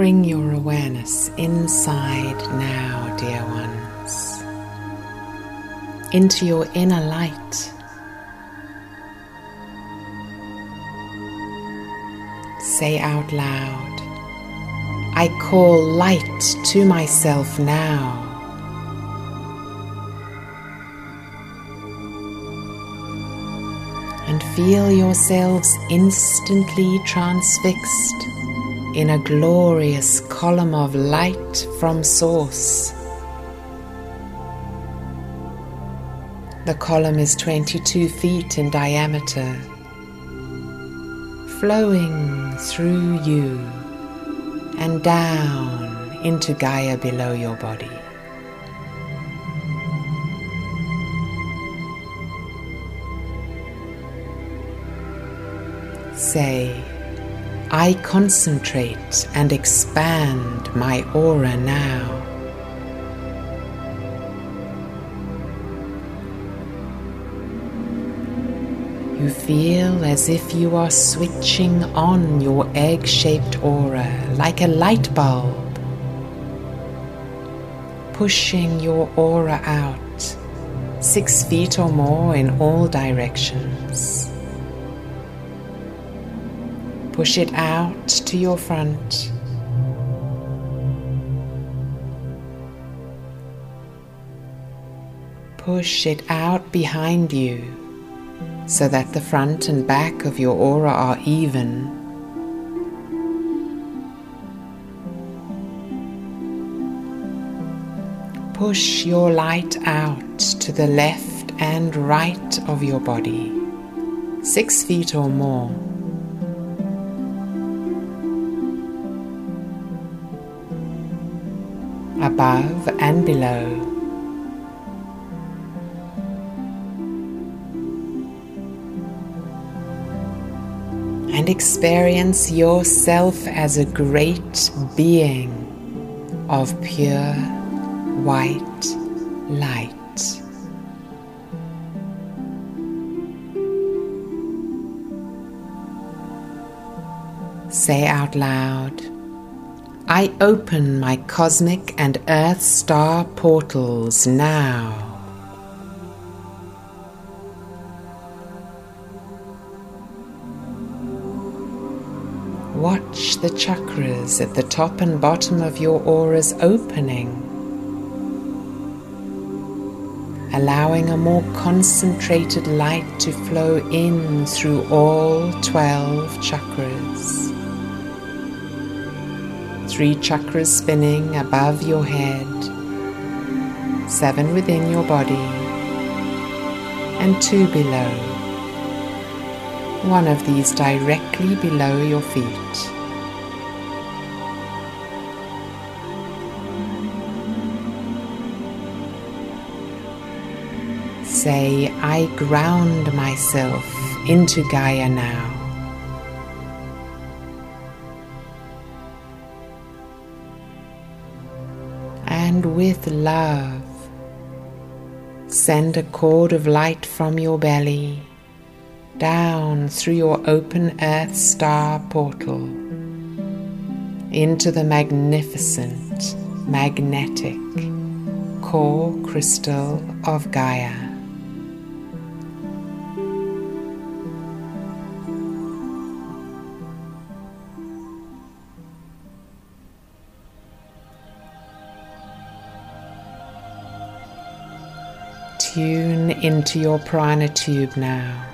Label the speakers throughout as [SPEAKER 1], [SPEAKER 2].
[SPEAKER 1] Bring your awareness inside now, dear ones, into your inner light. Say out loud, I call light to myself now. And feel yourselves instantly transfixed in a glorious column of light from Source. The column is 22 feet in diameter, flowing through you and down into Gaia below your body. Say, I concentrate and expand my aura now. You feel as if you are switching on your egg shaped aura like a light bulb, pushing your aura out six feet or more in all directions. Push it out to your front. Push it out behind you so that the front and back of your aura are even. Push your light out to the left and right of your body, six feet or more. Above and below. And experience yourself as a great being of pure white light. Say out loud. I open my cosmic and earth star portals now. Watch the chakras at the top and bottom of your auras opening, allowing a more concentrated light to flow in through all 12 chakras three chakras spinning above your head, seven within your body, and two below. One of these directly below your feet. Say, I ground myself into Gaia now. With love, send a cord of light from your belly down through your open earth star portal into the magnificent magnetic core crystal of Gaia. Tune into your prana tube now.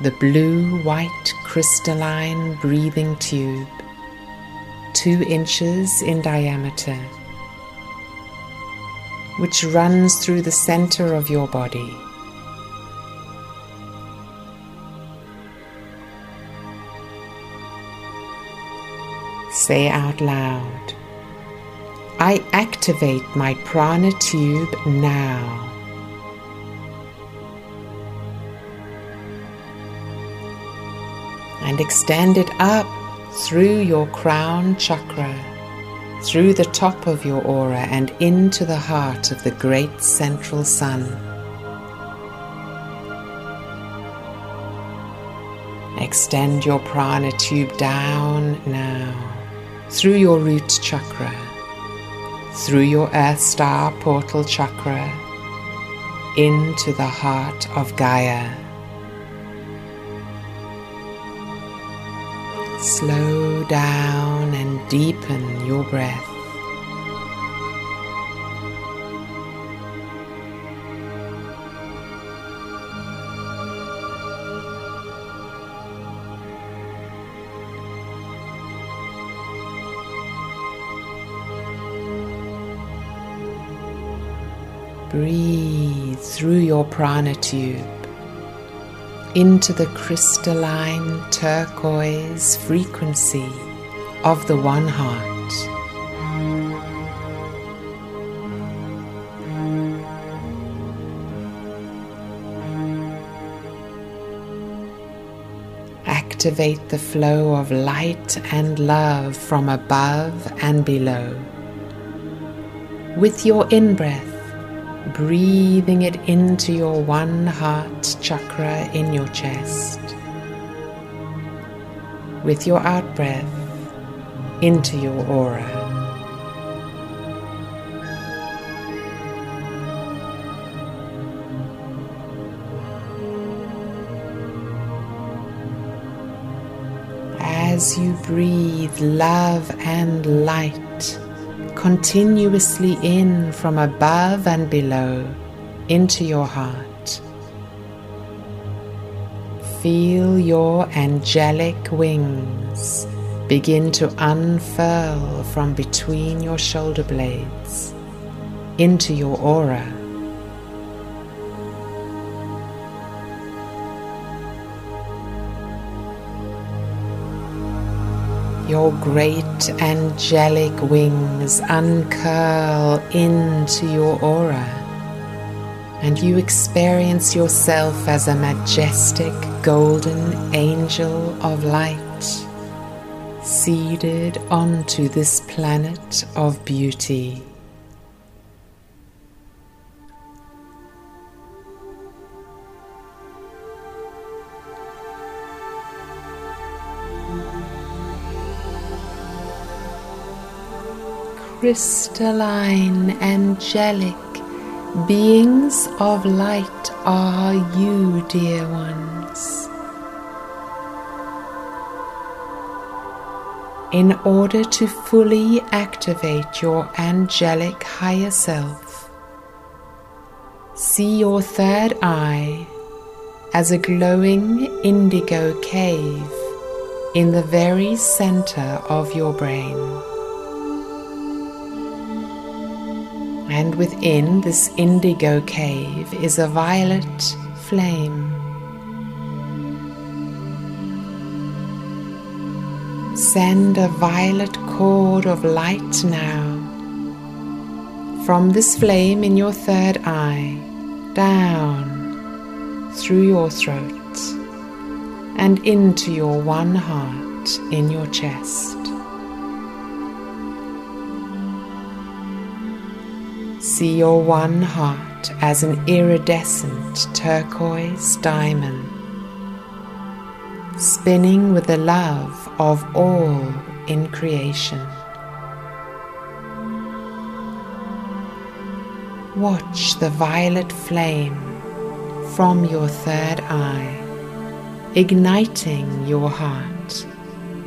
[SPEAKER 1] The blue white crystalline breathing tube, two inches in diameter, which runs through the center of your body. Say out loud. I activate my prana tube now. And extend it up through your crown chakra, through the top of your aura, and into the heart of the great central sun. Extend your prana tube down now through your root chakra, through your Earth Star portal chakra, into the heart of Gaia. Slow down and deepen your breath. Breathe through your prana tube into the crystalline turquoise frequency of the One Heart. Activate the flow of light and love from above and below. With your in breath, breathing it into your one heart chakra in your chest. With your out breath into your aura. As you breathe love and light continuously in from above and below into your heart. Feel your angelic wings begin to unfurl from between your shoulder blades into your aura. Your great angelic wings uncurl into your aura, and you experience yourself as a majestic golden angel of light, seated onto this planet of beauty. Crystalline, angelic beings of light are you, dear ones. In order to fully activate your angelic higher self, see your third eye as a glowing indigo cave in the very center of your brain. And within this indigo cave is a violet flame. Send a violet cord of light now from this flame in your third eye down through your throat and into your one heart in your chest. See your one heart as an iridescent turquoise diamond, spinning with the love of all in creation. Watch the violet flame from your third eye, igniting your heart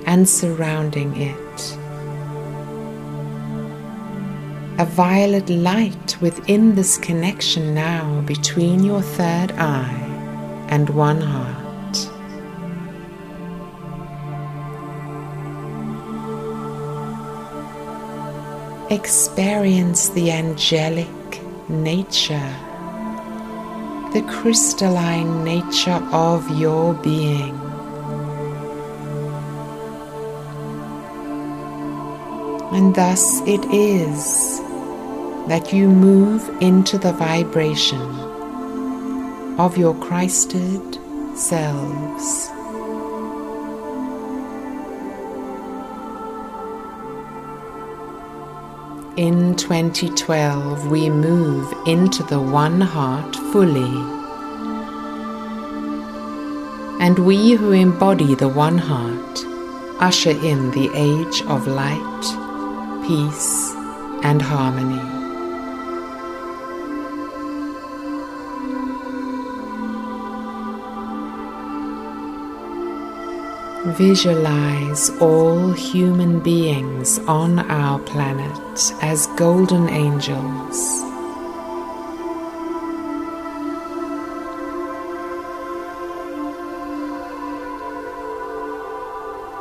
[SPEAKER 1] and surrounding it. A violet light within this connection now between your third eye and one heart. Experience the angelic nature, the crystalline nature of your being. And thus it is that you move into the vibration of your Christed selves. In 2012, we move into the One Heart fully. And we who embody the One Heart usher in the age of light, peace, and harmony. Visualize all human beings on our planet as golden angels.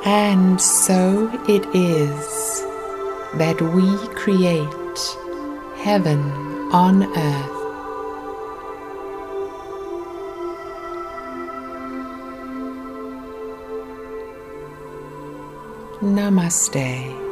[SPEAKER 1] And so it is that we create heaven on earth. Namaste.